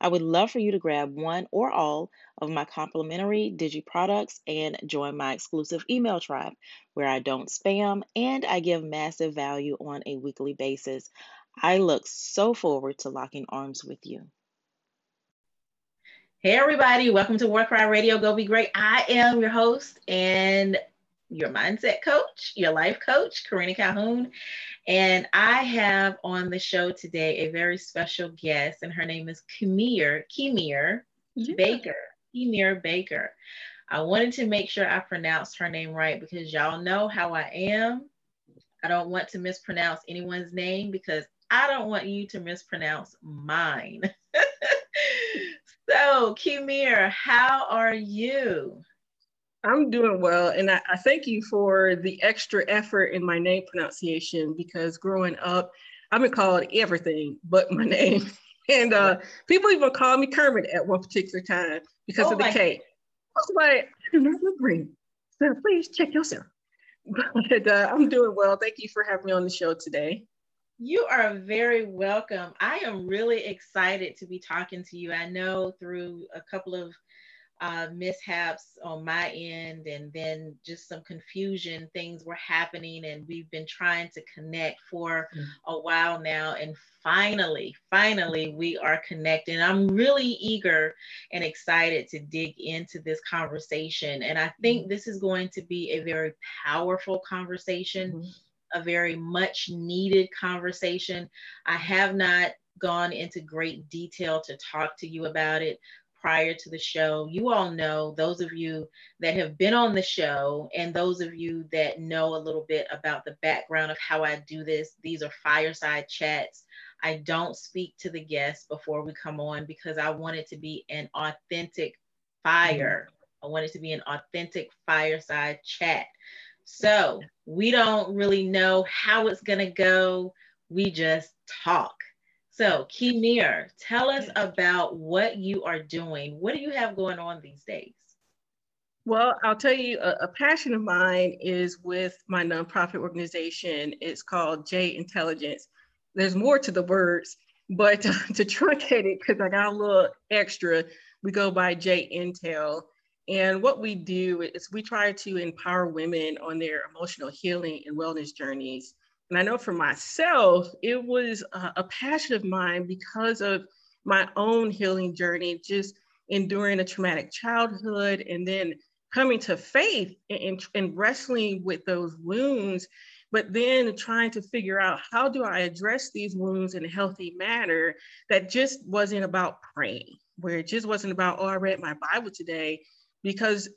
I would love for you to grab one or all of my complimentary Digi products and join my exclusive email tribe where I don't spam and I give massive value on a weekly basis. I look so forward to locking arms with you. Hey, everybody, welcome to War Cry Radio Go Be Great. I am your host and your mindset coach, your life coach, Karina Calhoun. And I have on the show today a very special guest, and her name is Kimir, Kimir yeah. Baker. Kimir Baker. I wanted to make sure I pronounced her name right because y'all know how I am. I don't want to mispronounce anyone's name because I don't want you to mispronounce mine. so, Kimir, how are you? I'm doing well, and I, I, thank you for the extra effort in my name pronunciation because growing up, I've been called everything but my name. And uh, people even called me Kermit at one particular time because oh of the K. I was like, I do not look green. So please check yourself. But uh, I'm doing well. Thank you for having me on the show today. You are very welcome. I am really excited to be talking to you. I know through a couple of uh, mishaps on my end and then just some confusion things were happening and we've been trying to connect for a while now and finally finally we are connecting i'm really eager and excited to dig into this conversation and i think mm. this is going to be a very powerful conversation mm-hmm. a very much needed conversation i have not gone into great detail to talk to you about it prior to the show. You all know, those of you that have been on the show, and those of you that know a little bit about the background of how I do this, these are fireside chats. I don't speak to the guests before we come on because I want it to be an authentic fire. I want it to be an authentic fireside chat. So we don't really know how it's going to go. We just talk. So, Kimir, tell us about what you are doing. What do you have going on these days? Well, I'll tell you, a, a, passion of mine is with my nonprofit organization. It's called J Intelligence. There's more to the words, but to, to truncate it, because I got a little extra, we go by J Intel. And what we do is we try to empower women on their emotional healing and wellness journeys. And I know for myself, it was a, a passion of mine because of my own healing journey, just enduring a traumatic childhood and then coming to faith and, and wrestling with those wounds, but then trying to figure out how do I address these wounds in a healthy manner that just wasn't about praying, where it just wasn't about, oh, I read my Bible today, because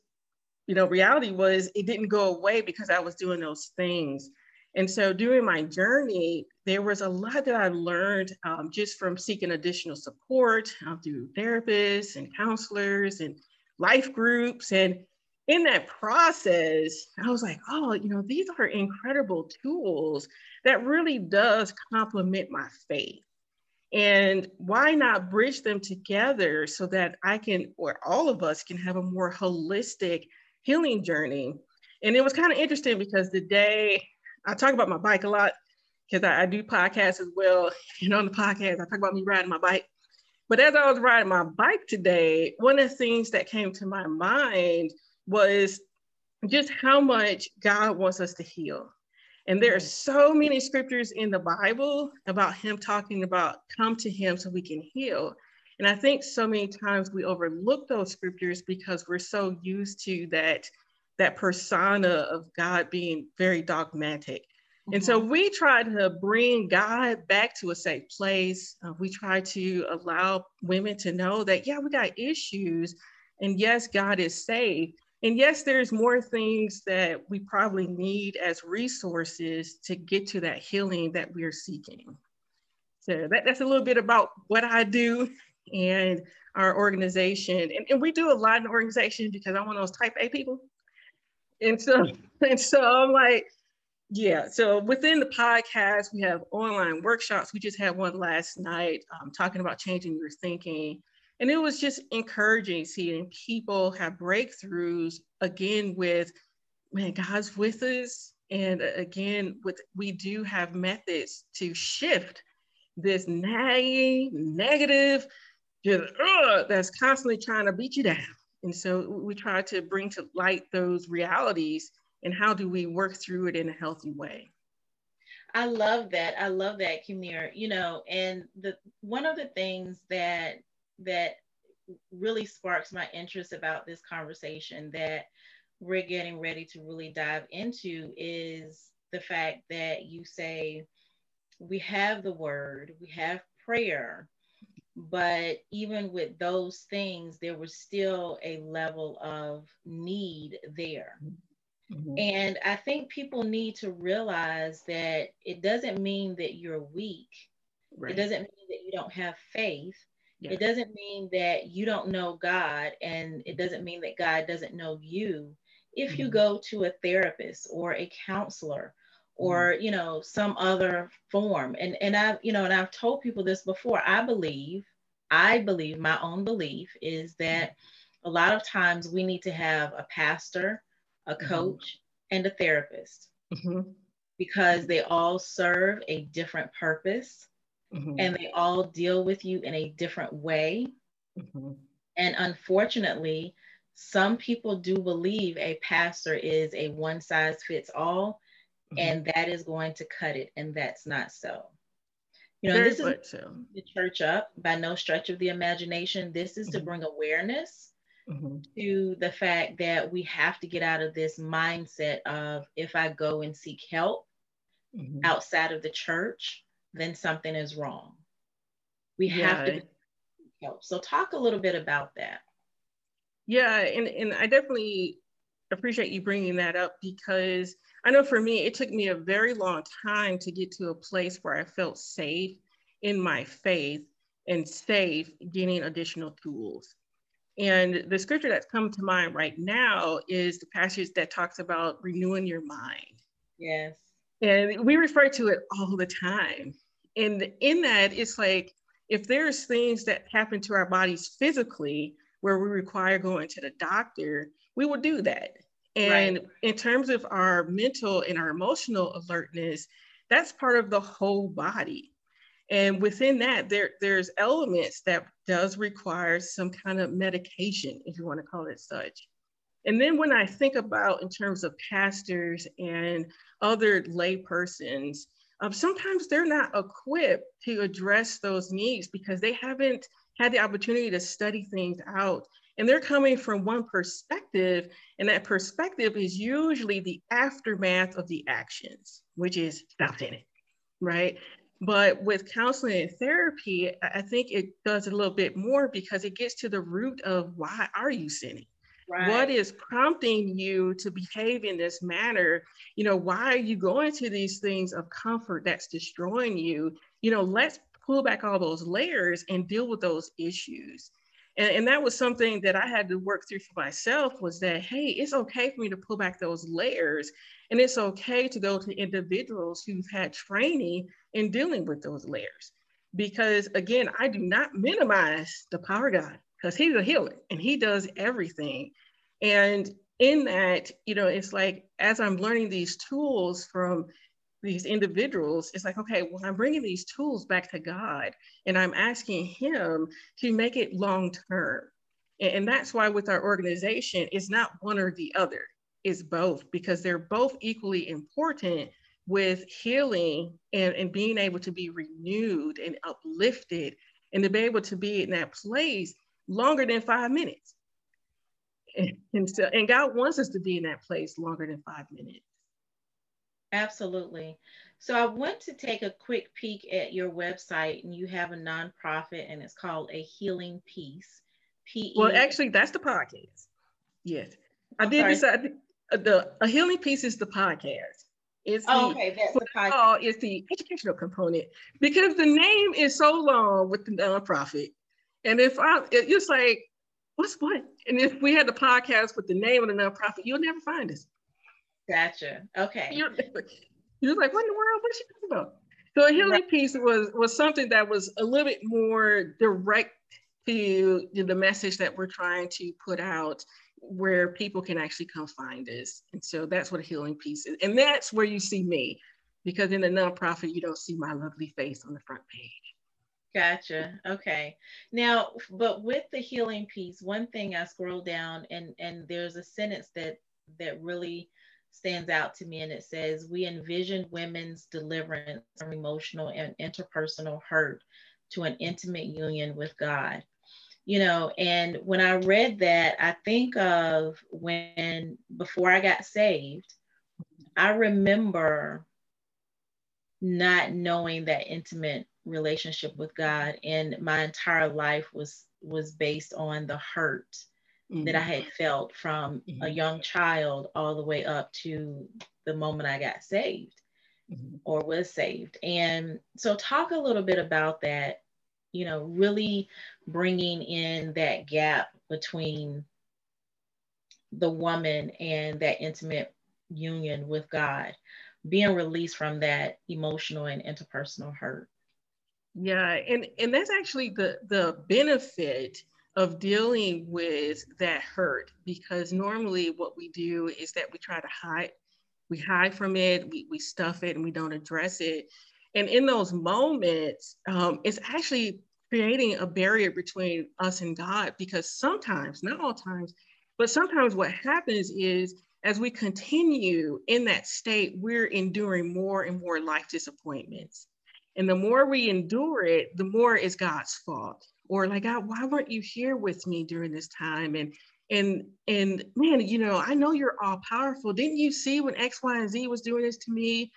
you know, reality was it didn't go away because I was doing those things. And so during my journey, there was a lot that I learned um, just from seeking additional support uh, through therapists and counselors and life groups. And in that process, I was like, oh, you know, these are incredible tools that really does complement my faith. And why not bridge them together so that I can, or all of us can have a more holistic healing journey? And it was kind of interesting because the day I talk about my bike a lot because I, I, do podcasts as well. And on the podcast, I talk about me riding my bike. But as I was riding my bike today, one of the things that came to my mind was just how much God wants us to heal. And there are so many scriptures in the Bible about Him talking about come to Him so we can heal. And I think so many times we overlook those scriptures because we're so used to that that persona of God being very dogmatic. Mm-hmm. And so mm-hmm. we try to bring God back to a safe place. Uh, we try to allow women to know that, yeah, we got issues. And yes, God is safe. And yes, there's more things that we probably need as resources to get to that healing that we're seeking. So that, that's a little bit about what I do and our organization. And, and we do a lot in the organization because I'm one of those type A people. And so and so I'm like, yeah. So within the podcast, we have online workshops. We just had one last night um, talking about changing your thinking. And it was just encouraging seeing people have breakthroughs again with, man, God's with us. And uh, again, with we do have methods to shift this nagging, negative, just uh, that's constantly trying to beat you down. And so we try to bring to light those realities and how do we work through it in a healthy way. I love that. I love that, Kimir. You know, and the one of the things that that really sparks my interest about this conversation that we're getting ready to really dive into is the fact that you say we have the word, we have prayer, but even with those things, there was still a level of need there. Mm-hmm. And I think people need to realize that it doesn't mean that you're weak. Right. It doesn't mean that you don't have faith. Yeah. It doesn't mean that you don't know God, and it doesn't mean that God doesn't know you. If mm-hmm. you go to a therapist or a counselor or mm-hmm. you know some other form and and i've you know and i've told people this before i believe i believe my own belief is that a lot of times we need to have a pastor a mm-hmm. coach mm-hmm. and a therapist mm-hmm. because they all serve a different purpose mm-hmm. and they all deal with you in a different way mm-hmm. and unfortunately some people do believe a pastor is a one size fits all mm-hmm. and that is going to cut it, and that's not so. You know, Very this is so. the church up by no stretch of the imagination. This is mm-hmm. to bring awareness mm-hmm. to the fact that we have to get out of this mindset of if I go and seek help mm-hmm. outside of the church, then something is wrong. We yeah. have to help. So talk a little bit about that. Yeah, and, and I definitely appreciate you bringing that up because I know for me, it took me a very long time to get to a place where I felt safe in my faith and safe getting additional tools. And the scripture that's come to mind right now is the passage that talks about renewing your mind. Yes. And we refer to it all the time. And in that, it's like if there's things that happen to our bodies physically where we require going to the doctor, we will do that. And right. in terms of our mental and our emotional alertness, that's part of the whole body. And within that, there, there's elements that does require some kind of medication, if you want to call it such. And then when I think about in terms of pastors and other lay persons, um, sometimes they're not equipped to address those needs because they haven't had the opportunity to study things out and they're coming from one perspective, and that perspective is usually the aftermath of the actions, which is stop sinning, right? But with counseling and therapy, I think it does a little bit more because it gets to the root of why are you sinning? Right. What is prompting you to behave in this manner? You know, why are you going to these things of comfort that's destroying you? You know, let's pull back all those layers and deal with those issues. And, and that was something that I had to work through for myself was that, hey, it's okay for me to pull back those layers. And it's okay to go to individuals who've had training in dealing with those layers. Because again, I do not minimize the power God because he's a healer and he does everything. And in that, you know, it's like as I'm learning these tools from these individuals, it's like, okay, well, I'm bringing these tools back to God and I'm asking Him to make it long term. And, and that's why with our organization, it's not one or the other, it's both because they're both equally important with healing and, and being able to be renewed and uplifted and to be able to be in that place longer than five minutes. And, and, so, and God wants us to be in that place longer than five minutes. Absolutely. So I want to take a quick peek at your website, and you have a nonprofit, and it's called A Healing Peace. P. Well, actually, that's the podcast. Yes, I did decide uh, the A Healing Peace is the podcast. It's oh, the, okay, that's the podcast. It's the educational component because the name is so long with the nonprofit, and if I, it's like, what's what? And if we had the podcast with the name of the nonprofit, you'll never find us. Gotcha. Okay. You're, you're like, what in the world? What is she talking about? So a healing right. peace was was something that was a little bit more direct to the message that we're trying to put out where people can actually come find us. And so that's what a healing peace is. And that's where you see me because in the nonprofit, you don't see my lovely face on the front page. Gotcha. Okay. Now, but with the healing peace, one thing I scroll down and and there's a sentence that that really stands out to me and it says we envision women's deliverance from emotional and interpersonal hurt to an intimate union with God. You know, and when I read that, I think of when before I got saved, I remember not knowing that intimate relationship with God and my entire life was was based on the hurt mm-hmm. that I had felt from mm-hmm. a young child all the way up to the moment I got saved mm-hmm. or was saved. And so talk a little bit about that, you know, really bringing in that gap between the woman and that intimate union with God being released from that emotional and interpersonal hurt. Yeah, and and that's actually the the benefit of dealing with that hurt because normally what we do is that we try to hide we hide from it we, we stuff it and we don't address it and in those moments um, it's actually creating a barrier between us and god because sometimes not all times but sometimes what happens is as we continue in that state, we're enduring more and more life disappointments. And the more we endure it, the more is God's fault. Or like, God, why weren't you here with me during this time? And and and man, you know, I know you're all powerful. Didn't you see when X, Y, and Z was doing this to me?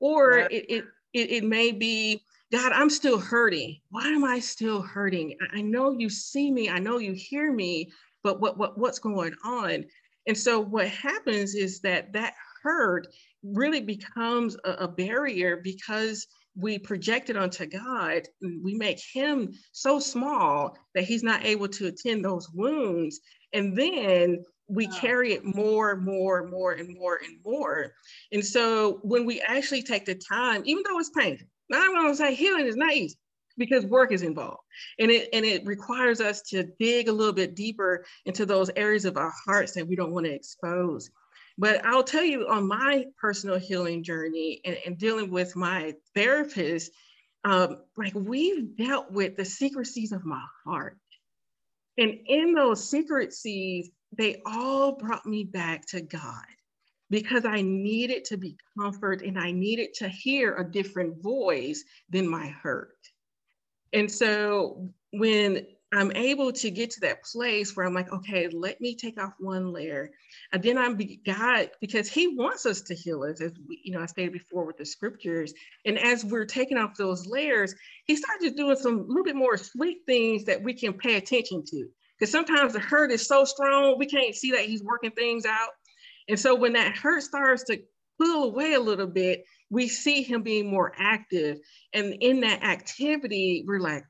Or it, it it it may be, God, I'm still hurting. Why am I still hurting? I know you see me, I know you hear me, but what what what's going on? And so what happens is that that hurt really becomes a, a barrier because we project it onto God. We make him so small that he's not able to attend those wounds. And then we wow. carry it more, and more, and more, and more, and more. And so when we actually take the time, even though it's painful, now I'm to say healing is not easy because work is involved and it and it requires us to dig a little bit deeper into those areas of our hearts that we don't want to expose but i'll tell you on my personal healing journey and, and dealing with my therapist um, like we've dealt with the secrecies of my heart and in those secrecies they all brought me back to god because I needed to be comforted and I needed to hear a different voice than my hurt. And so when I'm able to get to that place where I'm like, okay, let me take off one layer. And then I'm God, because He wants us to heal us, as we, you know, I stated before with the scriptures. And as we're taking off those layers, He starts doing some little bit more sweet things that we can pay attention to. Because sometimes the hurt is so strong, we can't see that He's working things out. And so when that hurt starts to pull away a little bit, we see him being more active. And in that activity, we're like,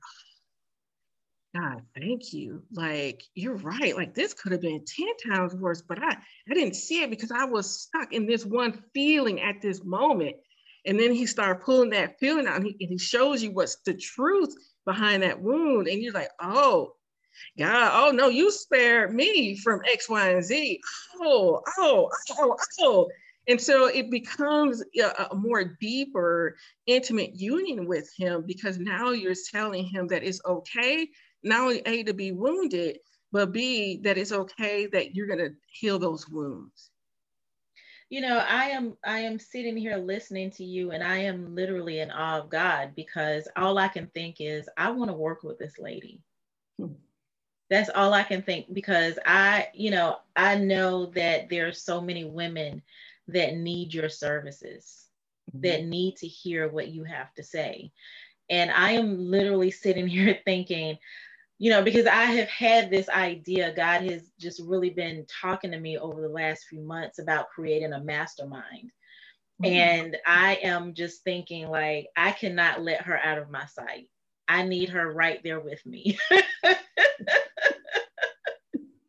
God, thank you. Like, you're right. Like, this could have been 10 times worse, but I, I didn't see it because I was stuck in this one feeling at this moment. And then he started pulling that feeling out and he, and he shows you what's the truth behind that wound. And you're like, oh, God, oh no, you spared me from X, Y, and Z. Oh, oh, oh, oh. And so it becomes a, a, more deeper, intimate union with him because now you're telling him that it's okay, not only A, to be wounded, but B, that it's okay that you're going to heal those wounds. You know, I am I am sitting here listening to you and I am literally in awe of God because all I can think is I want to work with this lady. Hmm. That's all I can think because I, you know, I know that there are so many women that need your services, mm-hmm. that need to hear what you have to say. And I am literally sitting here thinking, you know, because I have had this idea, God has just really been talking to me over the last few months about creating a mastermind. Mm-hmm. And I am just thinking, like, I cannot let her out of my sight. I need her right there with me.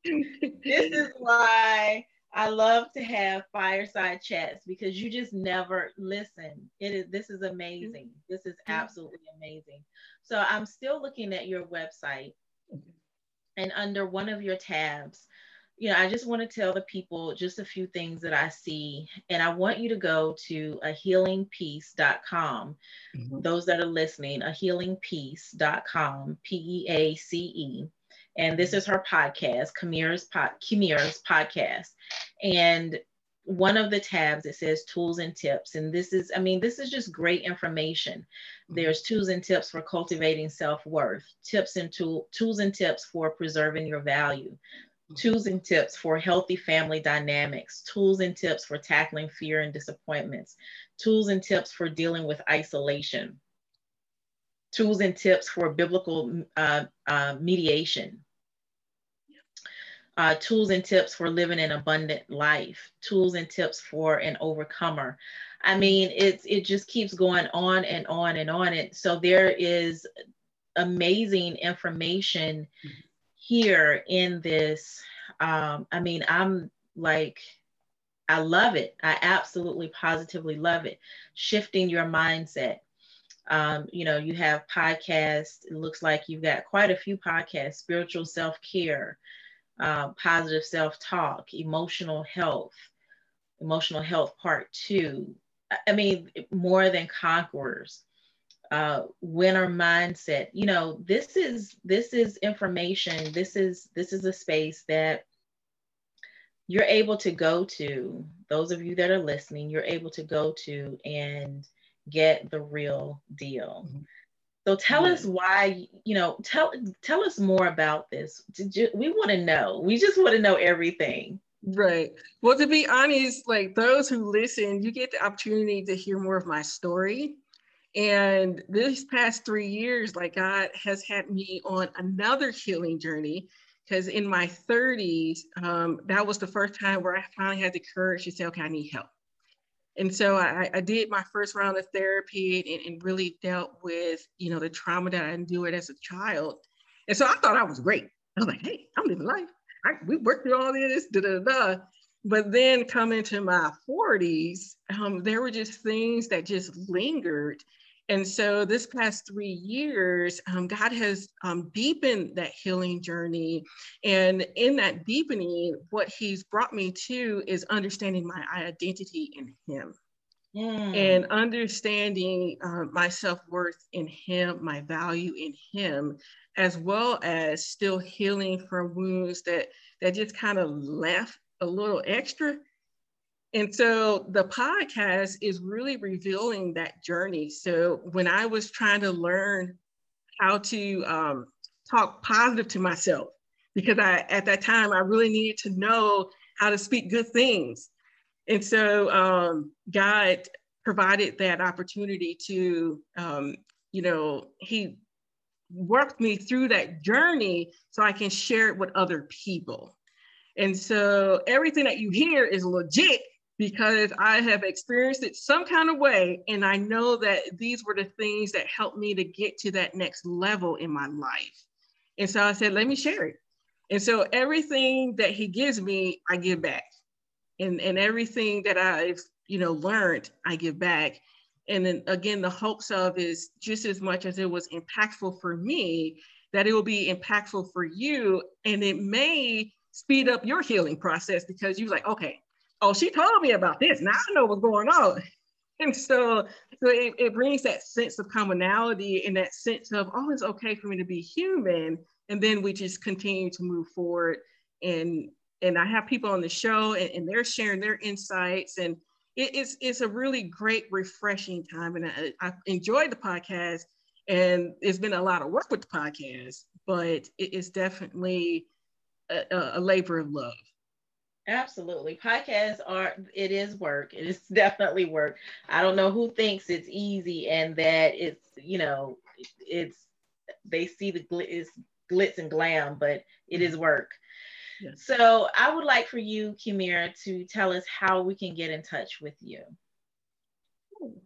this is why I love to have fireside chats because you just never listen. It is this is amazing. This is absolutely amazing. So I'm still looking at your website and under one of your tabs, you know, I just want to tell the people just a few things that I see. And I want you to go to a healingpeace.com. Mm-hmm. Those that are listening, a healingpeace.com, P E A C E. And this is her podcast, Kimira's podcast. And one of the tabs it says tools and tips and this is i mean this is just great information there's tools and tips for cultivating self-worth tips and tool, tools and tips for preserving your value tools and tips for healthy family dynamics, tools and tips for tackling fear and disappointments, tools and tips for dealing with isolation, tools and tips for biblical uh, uh, mediation, uh, tools and tips for living an abundant life, tools and tips for an overcomer. I mean, it's it just keeps going on and on and on. And so there is amazing information here in this. Um, I mean, I'm like, I love it. I absolutely positively love it. Shifting your mindset. Um, you know, you have podcasts. It looks like you've got quite a few podcasts spiritual self care, uh, positive self talk, emotional health, emotional health part two. I mean, more than conquerors uh, winner mindset you know this is this is information this is this is a space that you're able to go to those of you that are listening you're able to go to and get the real deal mm-hmm. So tell mm-hmm. us why you know tell tell us more about this. You, we want to know. We just want to know everything. Right. Well to be honest like those who listen you get the opportunity to hear more of my story. And these past three years, like God has had me on another healing journey. Because in my 30s, um, that was the first time where I finally had the courage to say, okay, I need help. And so I, I did my first round of therapy and, and, really dealt with, you know, the trauma that I endured as a child. And so I thought I was great. I was like, hey, I'm living life. I, we worked through all this, da da da. But then coming to my 40s, um, there were just things that just lingered and so this past three years, um, God has um, deepened that healing journey. And in that deepening, what He's brought me to is understanding my identity in Him. Mm. And understanding uh, my self worth in Him, my value in Him, as well as still healing from wounds that that just kind of left a little extra and so the podcast is really revealing that journey. So when I was trying to learn how to um, talk positive to myself, because I at that time I really needed to know how to speak good things. And so um, God provided that opportunity to, um, you know, He worked me through that journey so I can share it with other people. And so everything that you hear is legit because I have experienced it some kind of way. And I know that these were the things that helped me to get to that next level in my life. And so I said, let me share it. And so everything that he gives me, I give back. And, and everything that I've, you know, learned, I give back. And then again, the hopes of is just as much as it was impactful for me, that it will be impactful for you. And it may speed up your healing process because you're like, okay, oh, she told me about this. Now I know what's going on. And so, so it, it brings that sense of commonality and that sense of, oh, it's okay for me to be human. And then we just continue to move forward. And and I have people on the show and, and they're sharing their insights. And it, it's it's a really great, refreshing time. And I, I enjoyed the podcast. And it's been a lot of work with the podcast, but it is definitely a, a labor of love. Absolutely. Podcasts are, it is work. It is definitely work. I don't know who thinks it's easy and that it's, you know, it's, they see the glitz, glitz and glam, but it is mm-hmm. work. Yes. So I would like for you, Kimira, to tell us how we can get in touch with you.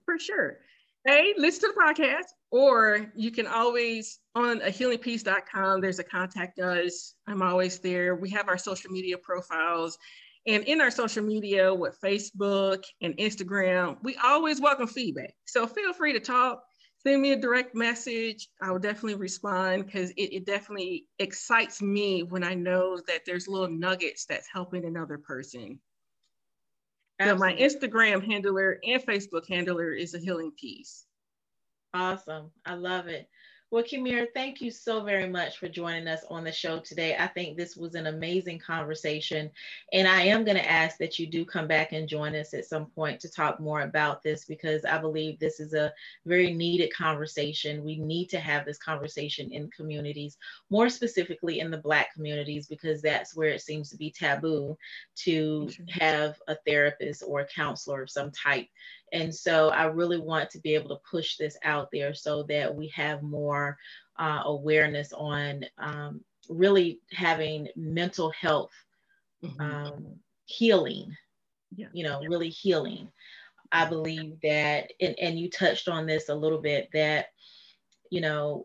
For sure. Hey, listen to the podcast, or you can always on a healingpeace.com, there's a contact us. I'm always there. We have our social media profiles. And in our social media with Facebook and Instagram, we always welcome feedback. So feel free to talk, send me a direct message. I will definitely respond because it, it, definitely excites me when I know that there's little nuggets that's helping another person. So my Instagram handler and Facebook handler is a healing peace. Awesome. I love it. Well, Kimir, thank you so very much for joining us on the show today. I think this was an amazing conversation. And I am going to ask that you do come back and join us at some point to talk more about this because I believe this is a very needed conversation. We need to have this conversation in communities, more specifically in the Black communities, because that's where it seems to be taboo to mm-hmm. have a therapist or a counselor of some type and so I really want to be able to push this out there so that we have more uh, awareness on um, really having mental health mm-hmm. um, healing, yeah. you know, really healing. I believe that, and, and you touched on this a little bit, that, you know,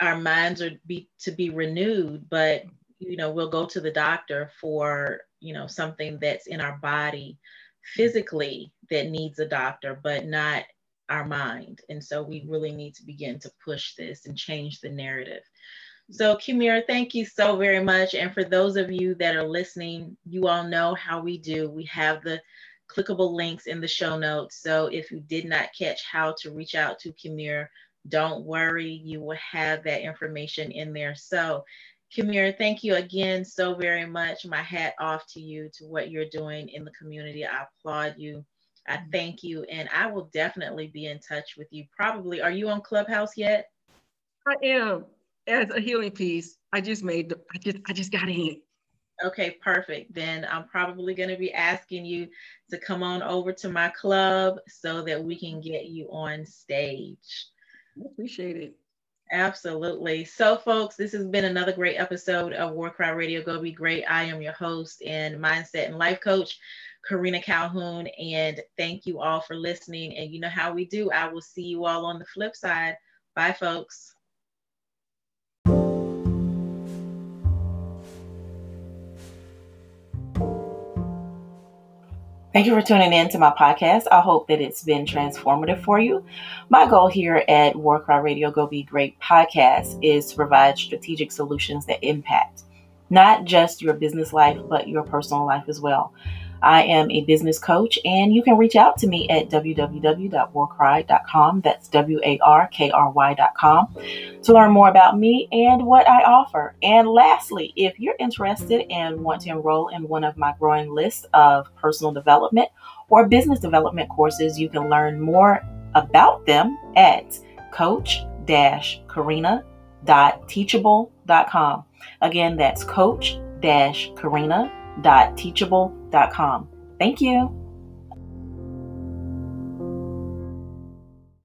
our minds are be, to be renewed, but, you know, we'll go to the doctor for, you know, something that's in our body physically that needs a doctor, but not our mind. And so we really need to begin to push this and change the narrative. So, Kimira, thank you so very much. And for those of you that are listening, you all know how we do. We have the clickable links in the show notes. So, if you did not catch how to reach out to Kimira, don't worry, you will have that information in there. So, Kimira, thank you again so very much. My hat off to you, to what you're doing in the community. I applaud you. I mm-hmm. thank you. And I will definitely be in touch with you. Probably, are you on Clubhouse yet? I am. As a healing peace, I just made, the, I just, I just got in. Okay, perfect. Then I'm probably going to be asking you to come on over to my club so that we can get you on stage. I appreciate it. Absolutely. So, folks, this has been another great episode of War Cry Radio Go Be Great. I am your host and mindset and life coach, Karina Calhoun. And thank you all for listening. And you know how we do. I will see you all on the flip side. Bye, folks. Thank you for tuning in to my podcast. I hope that it's been transformative for you. My goal here at Warcry Radio Go Be Great podcast is to provide strategic solutions that impact not just your business life, but your personal life as well. I am a business coach, and you can reach out to me at www.warkry.com. That's W A R K R Y.com to learn more about me and what I offer. And lastly, if you're interested and want to enroll in one of my growing list of personal development or business development courses, you can learn more about them at coach karina.teachable.com. Again, that's coach karina.teachable.com www.teachable.com. Thank you.